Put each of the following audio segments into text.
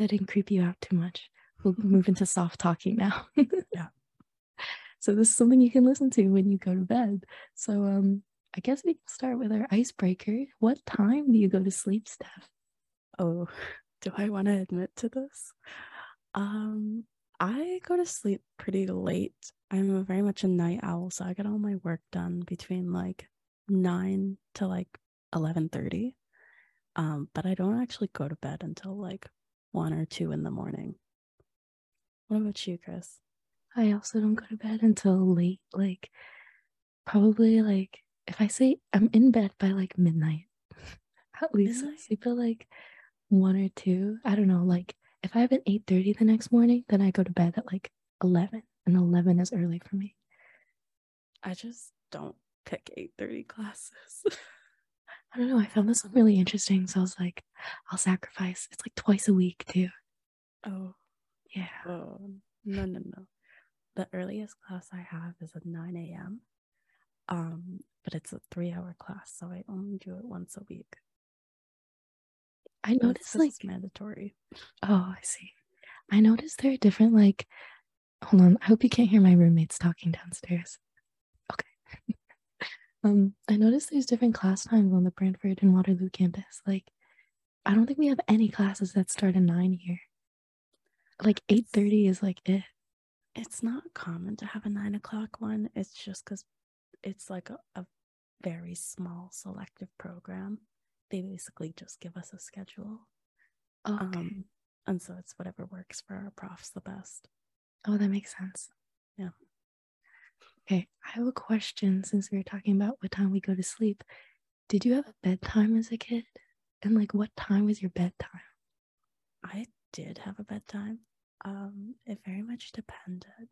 That didn't creep you out too much. We'll move into soft talking now. Yeah. So this is something you can listen to when you go to bed. So um I guess we can start with our icebreaker. What time do you go to sleep, Steph? Oh, do I want to admit to this? Um, I go to sleep pretty late. I'm very much a night owl, so I get all my work done between like nine to like eleven thirty. Um, but I don't actually go to bed until like one or two in the morning. What about you, Chris? I also don't go to bed until late, like probably like if I say I'm in bed by like midnight, at least I Midnight? sleep at like one or two. I don't know, like if I have an eight thirty the next morning, then I go to bed at like eleven, and eleven is early for me. I just don't pick eight thirty classes. I don't know. I found this one really interesting, so I was like, I'll sacrifice. It's like twice a week too. oh, Yeah. oh, no, no, no. The earliest class I have is at nine a.m. Um, but it's a three-hour class, so I only do it once a week. I But noticed like mandatory. Oh, I see. I noticed there are different like hold on, I hope you can't hear my roommates talking downstairs. Um, I noticed there's different class times on the Brantford and Waterloo campus. Like, I don't think we have any classes that start at nine here. Like eight thirty is like it. It's not common to have a nine o'clock one. It's just because it's like a, a very small selective program. They basically just give us a schedule. Okay. Um, and so it's whatever works for our profs the best. oh, that makes sense. Yeah. Okay, I have a question since we were talking about what time we go to sleep. Did you have a bedtime as a kid? And like what time was your bedtime? I did have a bedtime. Um, it very much depended.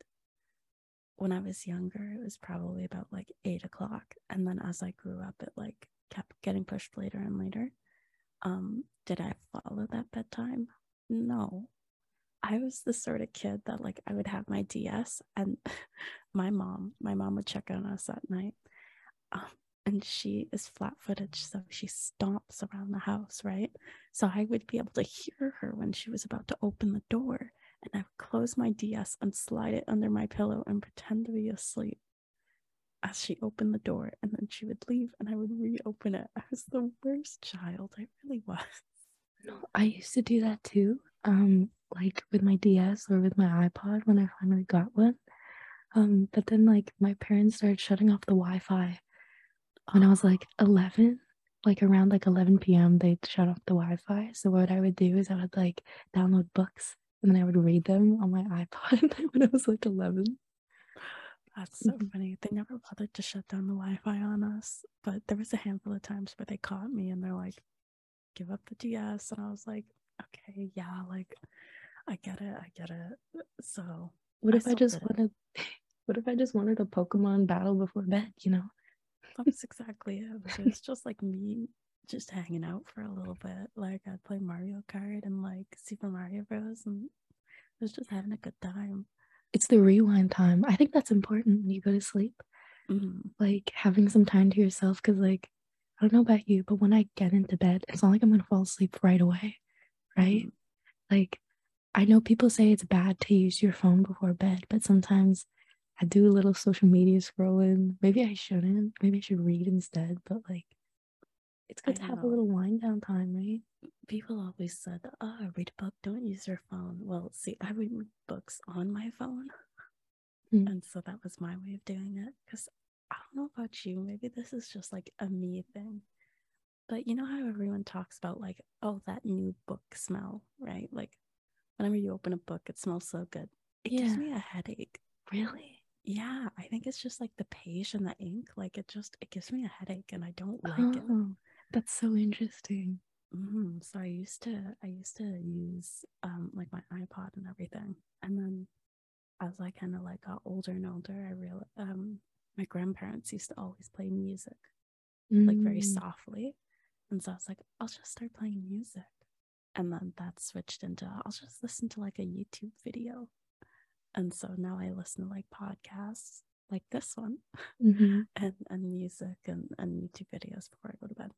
When I was younger, it was probably about like eight o'clock. And then as I grew up, it like kept getting pushed later and later. Um, did I follow that bedtime? No. I was the sort of kid that like I would have my DS and my mom, my mom would check on us at night. Um, and she is flat footed, so she stomps around the house, right? So I would be able to hear her when she was about to open the door. And I would close my DS and slide it under my pillow and pretend to be asleep as she opened the door. And then she would leave and I would reopen it. I was the worst child. I really was. No, I used to do that too. Um, like with my DS or with my iPod when I finally got one. Um, but then like my parents started shutting off the Wi-Fi when I was like 11, like around like 11 p.m. They'd shut off the Wi-Fi. So what I would do is I would like download books and then I would read them on my iPod when I was like 11. That's so Mhm. funny. They never bothered to shut down the Wi Fi on us, but there was a handful of times where they caught me and they're like, give up the DS. And I was like, okay, yeah, like, I get it. I get it. So, What if I still just wanted? What if I just wanted a Pokemon battle before bed? You know? that's exactly it. It was just like me just hanging out for a little bit. Like, I'd play Mario Kart and like Super Mario Bros. And it was just having a good time. It's the rewind time. I think that's important when you go to sleep. Mhm. like having some time to yourself because like I don't know about you, but when I get into bed, it's not like I'm gonna fall asleep right away, right? Mhm. Like I know people say it's bad to use your phone before bed, but sometimes I do a little social media scrolling. Maybe I shouldn't. Maybe I should read instead, but like it's good I to have a little wind down time, right? People always said, oh, read a book, don't use your phone. Well, see, I read books on my phone. Mm. And so that was my way of doing it. Because I don't know about you, maybe this is just like a me thing. But you know how everyone talks about, like, oh, that new book smell, right? Like, whenever you open a book, it smells so good. It gives me a headache. Really? Yeah, I think it's just like the page and the ink. Like, it just, it gives me a headache and I don't like it. Oh, that's so interesting. hmm So I used to I used to use um like my iPod and everything. And then as I kind of like got older and older, I realized um my grandparents used to always play music like very Mm. softly. And so I was like, I'll just start playing music. And then that switched into I'll just listen to like a YouTube video. And so now I listen to like podcasts like this one Mhm. and, and music and, and YouTube videos before I go to bed.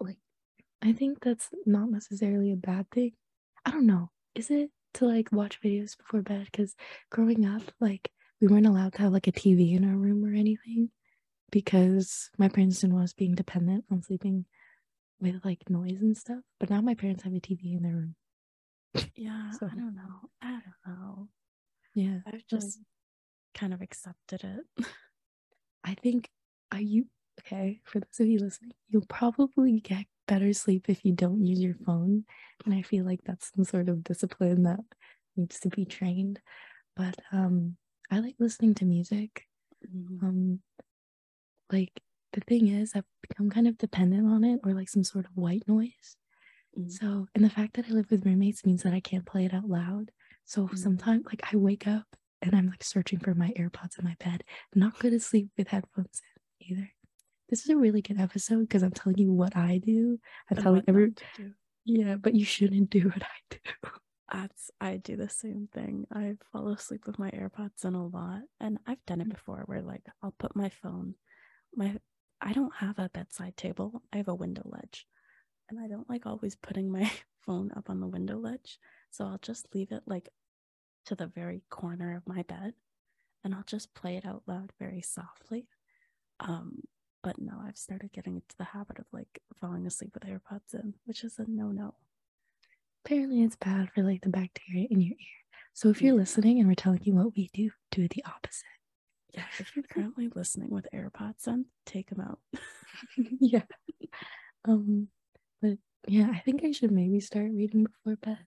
Like I think that's not necessarily a bad thing. I don't know. Is it to like watch videos before bed? Because growing up, like we weren't allowed to have like a TV in our room or anything because my parents didn't want us being dependent on sleeping with like noise and stuff. But now my parents have a TV in their room. Yeah, So- I don't know. I don't know. Yeah. I've just kind of accepted it. I think are you okay for those of you listening, you'll probably get better sleep if you don't use your phone. And I feel like that's some sort of discipline that needs to be trained. But um I like listening to music. Mhm. Um like the thing is I've become kind of dependent on it or like some sort of white noise. Mhm. So and the fact that I live with roommates means that I can't play it out loud. So Mhm. sometimes like I wake up and I'm like searching for my AirPods in my bed. Not good to sleep with headphones in either. This is a really good episode because I'm telling you what I do. I'm And telling every not to do. yeah, but you shouldn't do what I do. That's I do the same thing. I fall asleep with my AirPods in a lot, and I've done Mm. it before. Where like I'll put my phone, my I don't have a bedside table. I have a window ledge, and I don't like always putting my phone up on the window ledge. So I'll just leave it like to the very corner of my bed, and I'll just play it out loud very softly. Um, but no, I've started getting into the habit of like falling asleep with AirPods in, which is a no no. Apparently it's bad for like the bacteria in your ear. So if you're listening and we're telling you what we do, do the opposite. Yeah, if you're currently listening with AirPods in, take them out. yeah. Um, but yeah, I think I should maybe start reading before bed.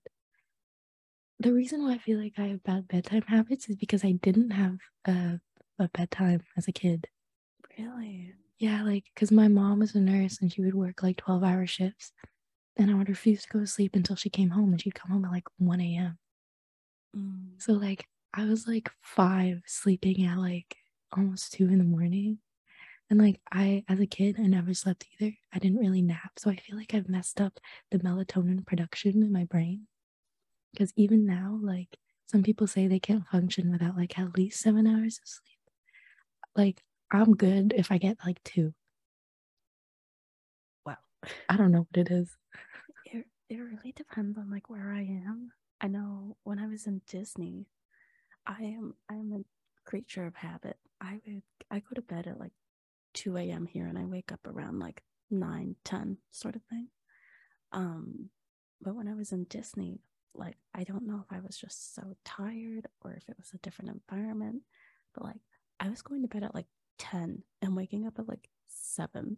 The reason why I feel like I have bad bedtime habits is because I didn't have a, a bedtime as a kid. Really? Yeah, like because my mom was a nurse and she would work like 12 hour shifts. And I would refuse to go to sleep until she came home and she'd come home at like 1 a.m. Mm. So like I was like five sleeping at like almost two in the morning. And like I as a kid I never slept either. I didn't really nap. So I feel like I've messed up the melatonin production in my brain. Because even now, like some people say they can't function without like at least seven hours of sleep. Like I'm good if I get like two. Wow. I don't know what it is. It, it really depends on like where I am. I know when I was in Disney, I am I am a creature of habit. I would I go to bed at like 2 a.m. here and I wake up around like 9, 10 sort of thing. Um, but when I was in Disney, like I don't know if I was just so tired or if it was a different environment, but like I was going to bed at like 10 and waking up at like 7.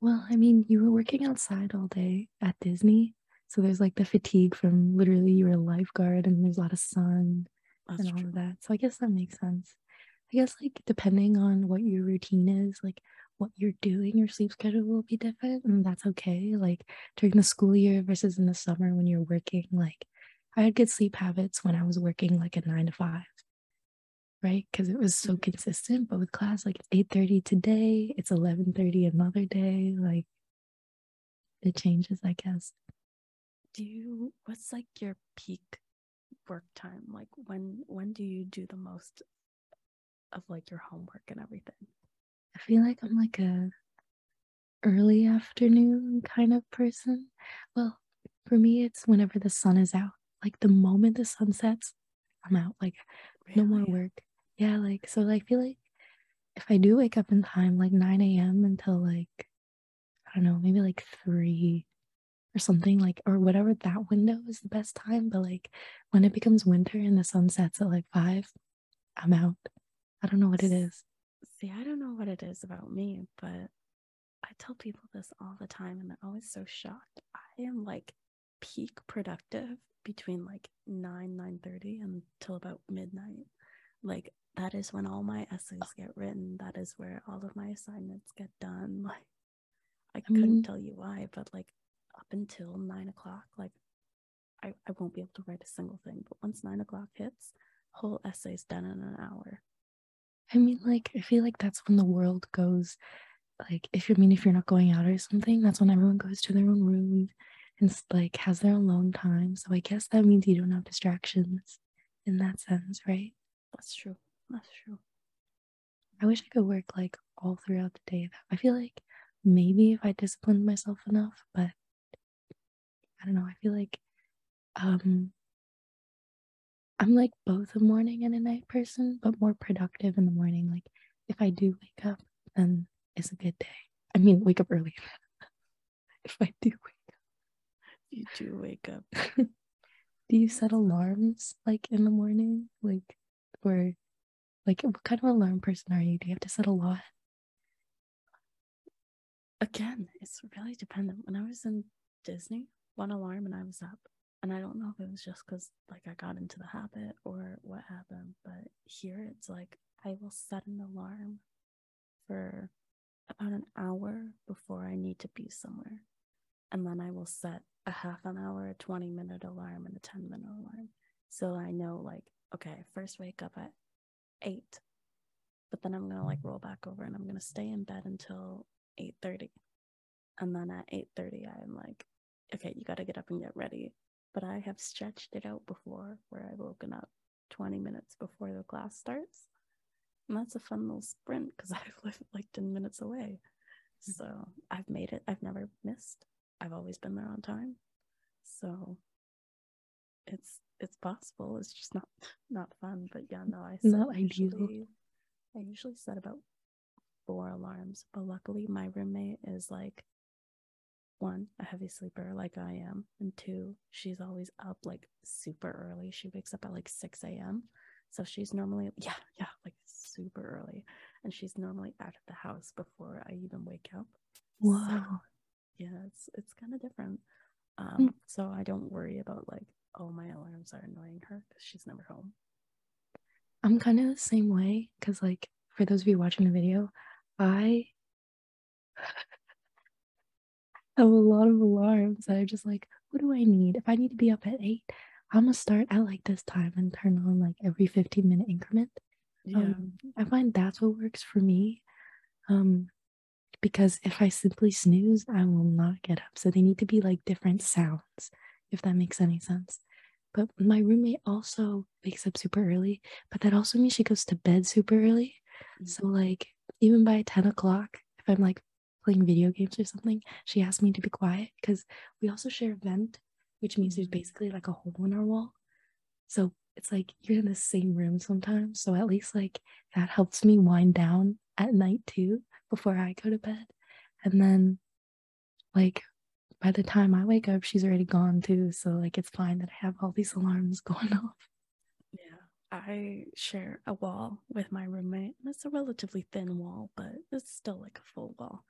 Well, I mean, you were working outside all day at Disney. So there's like the fatigue from literally you were a lifeguard and there's a lot of sun That's and all true. of that. So I guess that makes sense. I guess like depending on what your routine is, like what you're doing, your sleep schedule will be different, and that's okay. Like during the school year versus in the summer when you're working, like I had good sleep habits when I was working like a nine to five, right? Because it was so Mhm. consistent. But with class, like it's eight thirty today, it's eleven thirty another day. Like it changes, I guess. do you what's like your peak work time like when when do you do the most of like your homework and everything I feel like I'm like a early afternoon kind of person. Well, for me, it's whenever the sun is out. Like the moment the sun sets, I'm out. Like no more work. Yeah, like so. I feel like if I do wake up in time, like 9 a.m. until like I don't know, maybe like three or something, like or whatever that window is the best time. But like when it becomes winter and the sun sets at like five, I'm out. I don't know what it is. see i don't know what it is about me but i tell people this all the time and they're always so shocked i am like peak productive between like 9 9 30 until about midnight like that is when all my essays get written that is where all of my assignments get done like i couldn't mean- tell you why but like up until nine o'clock like I, I won't be able to write a single thing but once nine o'clock hits whole essay's done in an hour I mean, like, I feel like that's when the world goes, like, if you I mean, if you're not going out or something, that's when everyone goes to their own room and like has their alone time. So I guess that means you don't have distractions in that sense, right? that's true that's true I wish I could work like all throughout the day. I feel like maybe if I disciplined myself enough, but I don't know. I feel like um I'm like both a morning and a night person, but more productive in the morning. Like if I do wake up, then it's a good day. I mean, wake up early. if I do wake up. You do wake up. do you set alarms like in the morning? Like or like what kind of alarm person are you? Do you have to set a lot? Again, it's really dependent. When I was in Disney, one alarm and I was up. And I don't know if it was just because like I got into the habit or what happened, but here it's like I will set an alarm for about an hour before I need to be somewhere. And then I will set a half an hour, a 20 minute alarm, and a 10 minute alarm. So I know, like, okay, first wake up at eight, but then I'm going to like mm-hmm. roll back over and I'm going to stay in bed until 8.30. And then at 8.30, I'm like, okay, you got to get up and get ready. But I have stretched it out before where I've woken up 20 minutes before the class starts. And that's a fun little sprint because I live like 10 minutes away. Mm-hmm. So I've made it. I've never missed. I've always been there on time. So it's it's possible. It's just not not fun. But yeah, no, I not ideal. I usually set about four alarms, but luckily my roommate is like one, a heavy sleeper like I am, and two, she's always up like super early. She wakes up at like 6 a.m. So she's normally, yeah, yeah, like super early. And she's normally out of the house before I even wake up. Wow. So, yeah, it's it's kind of different. Um, mm. so I don't worry about like, oh, my alarms are annoying her because she's never home. I'm kind of the same way because, like, for those of you watching the video, I have a lot of alarms that are just like, what do I need? If I need to be up at eight, I'm gonna start at like this time and turn on like every 15 minute increment. Yeah. Um, I find that's what works for me. Um, because if I simply snooze, I will not get up. So they need to be like different sounds, if that makes any sense. But my roommate also wakes up super early, but that also means she goes to bed super early. Mm-hmm. So, like, even by 10 o'clock, if I'm like playing video games or something, she asks me to be quiet because we also share a vent, which means there's basically like a hole in our wall. So it's like you're in the same room sometimes. So at least like that helps me wind down at night too before I go to bed. And then like by the time I wake up, she's already gone too. So like it's fine that I have all these alarms going off. Yeah. I share a wall with my roommate. It's a relatively thin wall, but it's still like a full wall.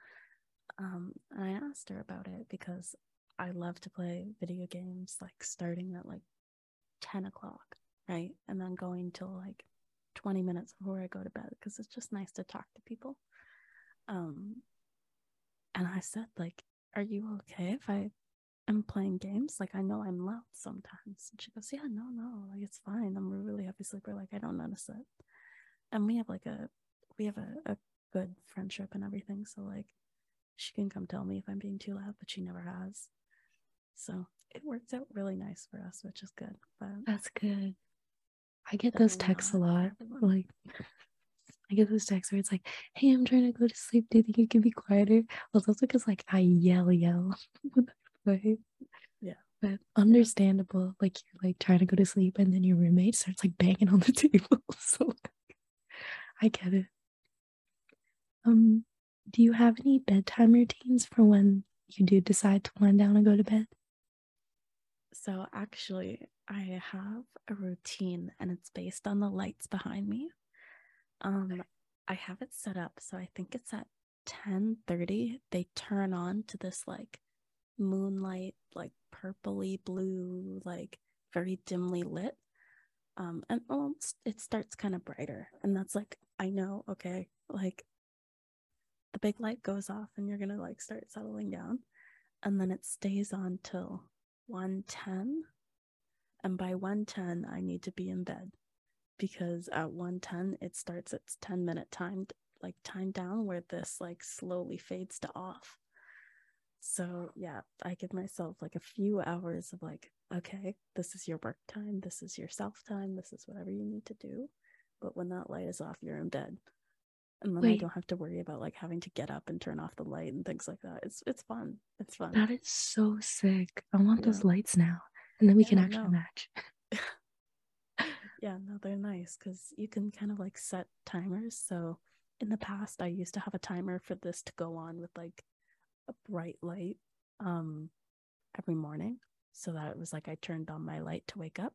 Um, and I asked her about it because I love to play video games, like starting at like 10 o'clock, right? And then going till like 20 minutes before I go to bed because it's just nice to talk to people. Um, and I said, like, are you okay if I am playing games. Like I know I'm loud sometimes. And she goes, Yeah, no, no, like it's fine. I'm a really heavy sleeper. Like I don't notice it. And we have like a we have a, a good friendship and everything. So like she can come tell me if I'm being too loud, but she never has. So it works out really nice for us, which is good. But that's good. I get those texts a lot. Like I get those texts where it's like, "Hey, I'm trying to go to sleep. Do you think you can be quieter?" Well, it's also because like I yell, yell way. Yeah. But understandable. Like you're like trying to go to sleep and then your roommate starts like banging on the table. so I get it. Um, do you have any bedtime routines for when you do decide to wind down and go to bed? So actually, I have a routine and it's based on the lights behind me. Um, okay. I have it set up so I think it's at 10:30 they turn on to this like moonlight, like purpley blue, like very dimly lit. Um, and well, it starts kind of brighter, and that's like I know, okay, like the big light goes off, and you're gonna like start settling down, and then it stays on till one ten, and by one ten, I need to be in bed because at one ten it starts its ten minute timed like time down where this like slowly fades to off so yeah, I give myself like a few hours of like, okay, this is your work time, this is your self time, this is whatever you need to do. But when that light is off, you're in bed. And then Wait. I don't have to worry about like having to get up and turn off the light and things like that. It's it's fun. It's fun. That is so sick. I want yeah. those lights now. and then we Yeah, can actually no. match. Yeah, no, they're nice because you can kind of like set timers. So in the past, I used to have a timer for this to go on with like a bright light um every morning so that it was like I turned on my light to wake up.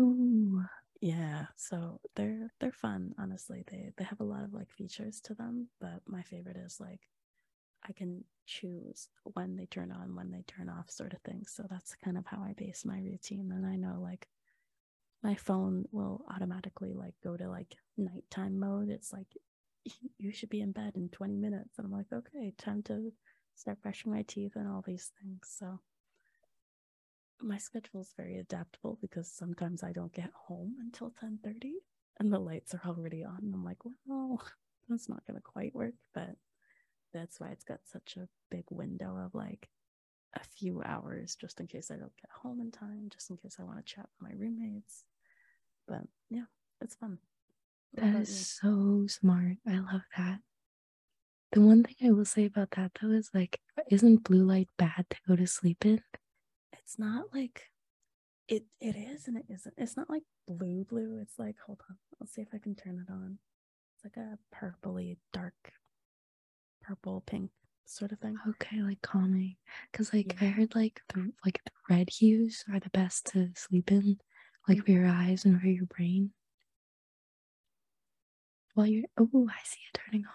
Ooh, Yeah, so they're they're fun, honestly. They they have a lot of like features to them, but my favorite is like I can choose when they turn on, when they turn off sort of thing. So that's kind of how I base my routine and I know like my phone will automatically like go to like nighttime mode. It's like you should be in bed in 20 minutes. And I'm like, okay, time to start brushing my teeth and all these things. So my schedule is very adaptable because sometimes I don't get home until 10:30 and the lights are already on. And I'm like, well, that's not gonna quite work, but that's why it's got such a big window of like a few hours just in case I don't get home in time, just in case I want to chat with my roommates. But yeah, it's fun. That is so smart. I love that. The one thing I will say about that though is like, isn't blue light bad to go to sleep in? It's not like it it is and it isn't. It's not like blue blue. It's like hold on. Let's see if I can turn it on. It's like a purpley dark purple pink sort of thing. Okay, like calming. Cause like I heard like the like the red hues are the best to sleep in, like for your eyes and for your brain. While you're oh, I see it turning on.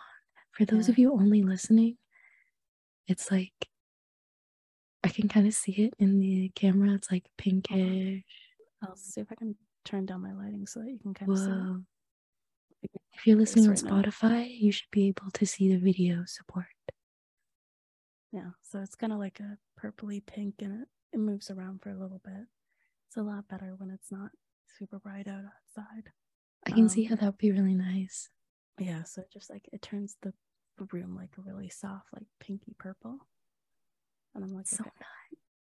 For those of you only listening, it's like I can kind of see it in the camera. It's like pinkish. I'll see if I can turn down my lighting so that you can kind of see it. If you're listening on right now. Spotify, you should be able to see the video support. Yeah, so it's kind of like a purpley pink and it, it moves around for a little bit. It's a lot better when it's not super bright out outside. I can see Um, how that would be really nice. Yeah, so it just like it turns the room like a really soft, like pinky purple. And I'm like, So okay,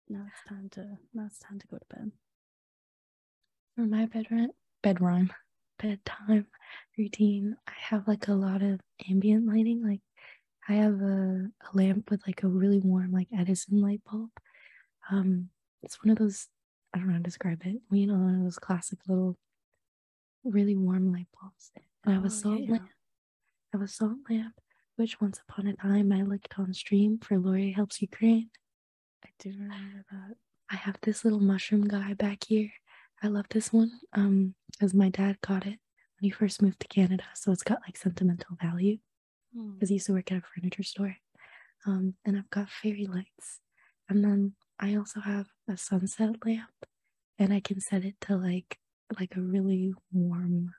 now it's time to now it's time to go to bed. For my bedroom, bedroom, bedtime routine, I have like a lot of ambient lighting. Like I have a, a lamp with like a really warm like Edison light bulb. Um, it's one of those I don't know how to describe it. You know, one of those classic little really warm light bulbs. And I have Oh, a salt yeah. lamp. I have a salt lamp, which once upon a time I licked on stream for Laurier Helps Ukraine. I do remember that. I have this little mushroom guy back here. I love this one um because my dad got it when he first moved to Canada, so it's got like sentimental value Hmm. because he used to work at a furniture store. Um, and I've got fairy lights, and then I also have a sunset lamp, and I can set it to like like a really warm,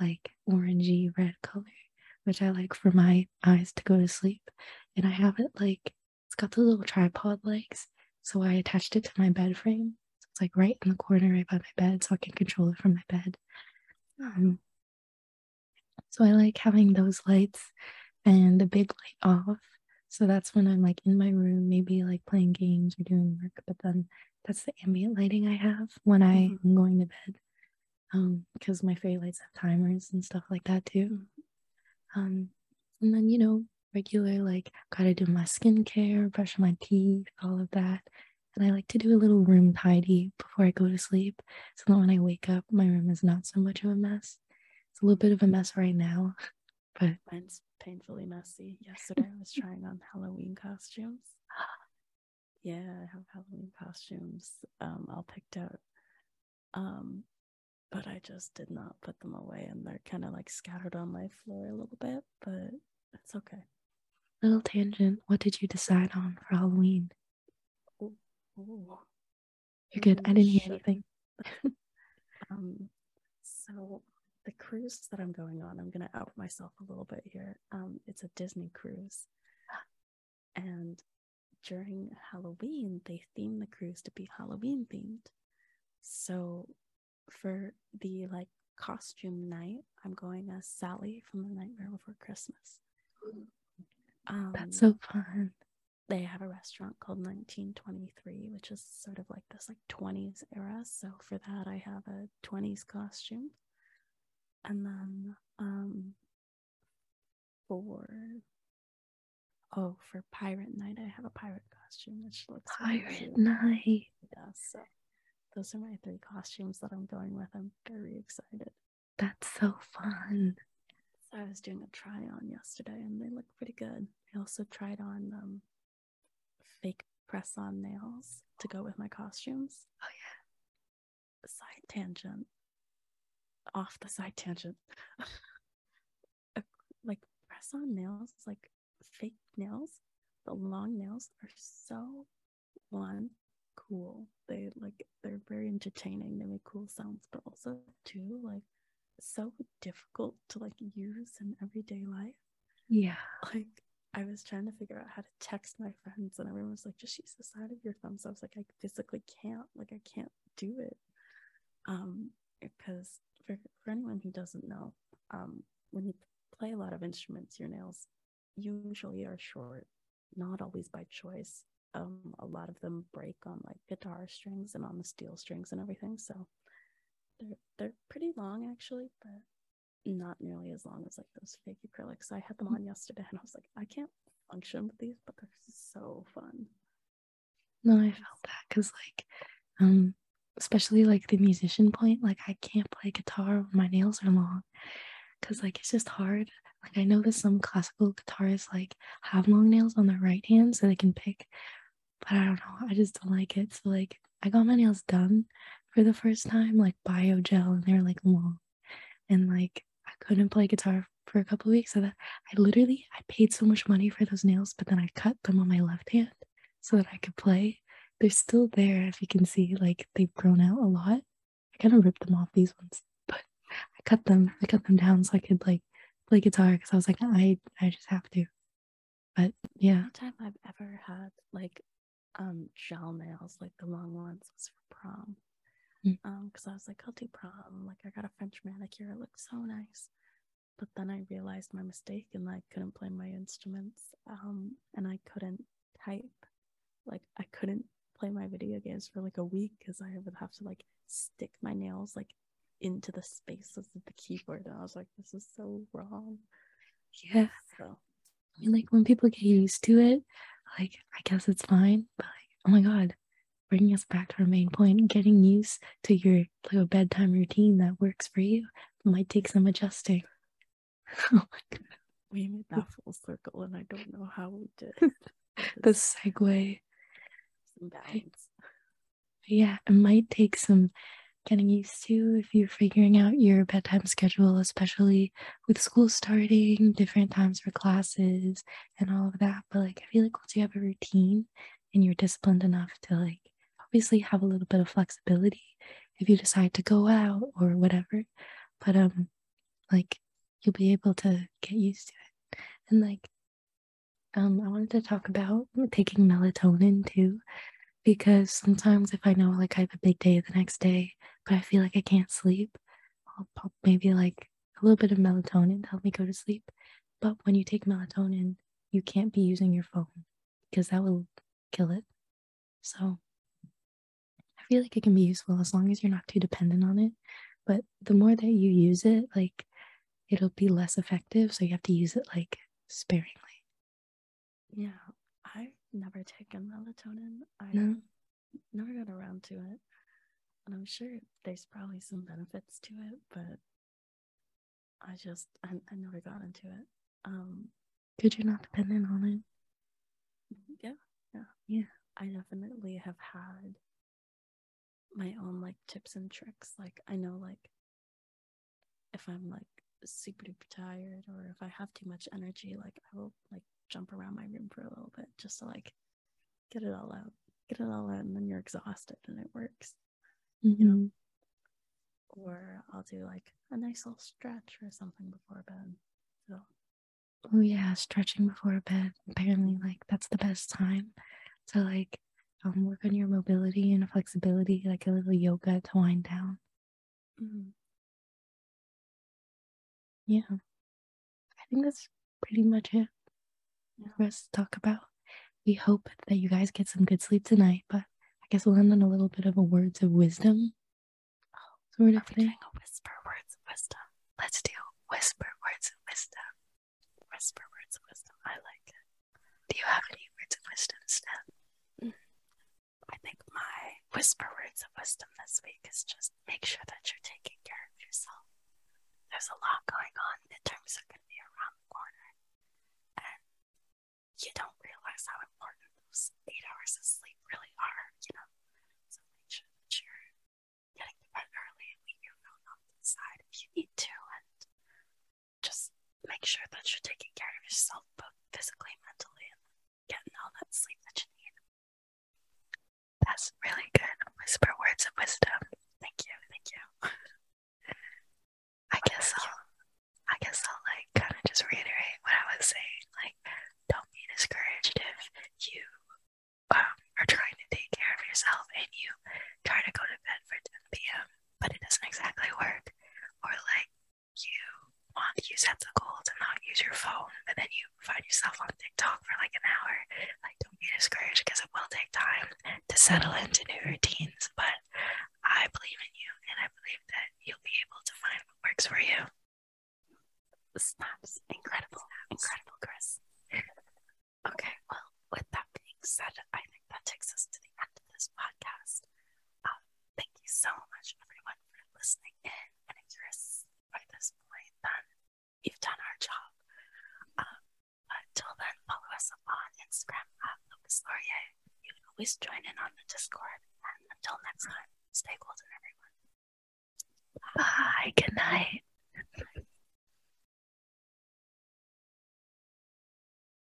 like orangey red color, which I like for my eyes to go to sleep. And I have it like it's got the little tripod legs, so I attached it to my bed frame. So it's like right in the corner, right by my bed, so I can control it from my bed. Um, so I like having those lights and the big light off. So that's when I'm like in my room, maybe like playing games or doing work. But then that's the ambient lighting I have when I Mhm. am going to bed. Um, because my fairy lights have timers and stuff like that too. Um, and then you know, regular like gotta do my skincare, brush my teeth, all of that. And I like to do a little room tidy before I go to sleep, so that when I wake up, my room is not so much of a mess. It's a little bit of a mess right now, but Mine's painfully messy. Yesterday I was trying on Halloween costumes. Yeah, I have Halloween costumes um all picked out. Um but I just did not put them away and they're kind of like scattered on my floor a little bit, but it's okay. little tangent. What did you decide on for Halloween? Ooh. You're good. I didn't hear anything. Um, so the cruise that I'm going on, I'm gonna out myself a little bit here. Um, it's a Disney cruise, and during Halloween, they theme the cruise to be Halloween themed. So for the like costume night, I'm going as Sally from The Nightmare Before Christmas. Um, That's so fun. they have a restaurant called 1923 which is sort of like this like 20s era so for that i have a 20s costume and then um for oh for pirate night i have a pirate costume which looks Pirate night. yeah so those are my three costumes that I'm going with. I'm very excited. That's so fun. So I was doing a try on yesterday and they look pretty good. I also tried on um, fake press on nails to go with my costumes. Oh, yeah. Side tangent. Off the side tangent. like press on nails, like fake nails, the long nails are so one cool. They like they're very entertaining. They make cool sounds, but also too like so difficult to like use in everyday life. Yeah. Like I was trying to figure out how to text my friends, and everyone was like, "Just use the side of your thumb." So I was like, "I physically can't. Like I can't do it." Um, because for for anyone who doesn't know, um, when you play a lot of instruments, your nails usually are short. Not always by choice um, a lot of them break on like guitar strings and on the steel strings and everything. So they're they're pretty long actually, but not nearly as long as like those fake acrylics. I had them on yesterday and I was like, I can't function with these, but they're so fun. No, I felt that because like, um, especially like the musician point, like I can't play guitar when my nails are long because like it's just hard. Like I know that some classical guitarists like have long nails on their right hand so they can pick but I don't know. I just don't like it. So like I got my nails done for the first time, like bio gel, and they're like long. And like I couldn't play guitar for a couple weeks. So that I literally I paid so much money for those nails, but then I cut them on my left hand so that I could play. They're still there, if you can see, like they've grown out a lot. I kind of ripped them off these ones, but I cut them, I cut them down so I could like play guitar because I was like, I I just have to. But yeah. Time I've ever had like um gel nails, like the long ones, was for prom. Mm. Um, because I was like, I'll do prom. Like I got a French manicure, it looked so nice. But then I realized my mistake and I couldn't play my instruments. Um, and I couldn't type. Like I couldn't play my video games for like a week because I would have to like stick my nails like into the spaces of the keyboard. And I was like, this is so wrong. Yeah. So I mean, like when people get used to it, like I guess it's fine. But like, oh my god, bringing us back to our main point, getting used to your like a bedtime routine that works for you might take some adjusting. oh my god. we made that full circle and I don't know how we did. The segue. Some balance. Yeah, it might take some getting used to if you're figuring out your bedtime schedule, especially with school starting, different times for classes, and all of that. But like, I feel like once you have a routine and you're disciplined enough to like obviously have a little bit of flexibility if you decide to go out or whatever, but um, like you'll be able to get used to it. And like, um, I wanted to talk about taking melatonin too because sometimes if I know like I have a big day the next day, but I feel like I can't sleep, I'll pop maybe like a little bit of melatonin to help me go to sleep. But when you take melatonin, you can't be using your phone because that will kill it. So I feel like it can be useful as long as you're not too dependent on it. But the more that you use it, like it'll be less effective. So you have to use it like sparingly. Yeah, I've never taken melatonin. I No? never got around to it. And I'm sure there's probably some benefits to it, but I just I, I never got into it. Um Good you're not dependent on it. yeah, yeah. Yeah. I definitely have had my own like tips and tricks. Like I know like if I'm like super duper tired or if I have too much energy, like I will like jump around my room for a little bit just to like get it all out. Get it all out and then you're exhausted and it works. Mhm. Or I'll do like a nice little stretch or something before bed. So Oh yeah, stretching before bed. Apparently, like that's the best time to like um work on your mobility and flexibility, like a little yoga to wind down. mm, Yeah. I think that's pretty much it yeah. for us to talk about. We hope that you guys get some good sleep tonight, but guess we'll end on a little bit of a words of wisdom sort of thing. doing a whisper words of wisdom? Let's do whisper words of wisdom. Whisper words of wisdom. I like it. Do you have any words of wisdom, Steph? I think my whisper words words of wisdom this week is just make sure that you're taking care of yourself. There's a lot going on. Midterms are going to be around the corner. And you don't realize how important those eight hours of sleep really are, you know? So make sure that you're getting to bed early and leave your phone off to the side if you need to. And just make sure that you're taking care of yourself, both physically, mentally, and getting all that sleep that you need. That's really good. Whisper words of wisdom. Thank you. Thank you. I guess I'll I guess I'll like kind of just reiterate what I was saying. Like, don't be discouraged if you um, are trying to take care of yourself and you try to go to bed for 10 p.m., but it doesn't exactly work. Or like you want you set the goal to not use your phone, but then you find yourself on TikTok for like an hour. Like, don't be discouraged because it will take time to settle into new routines. But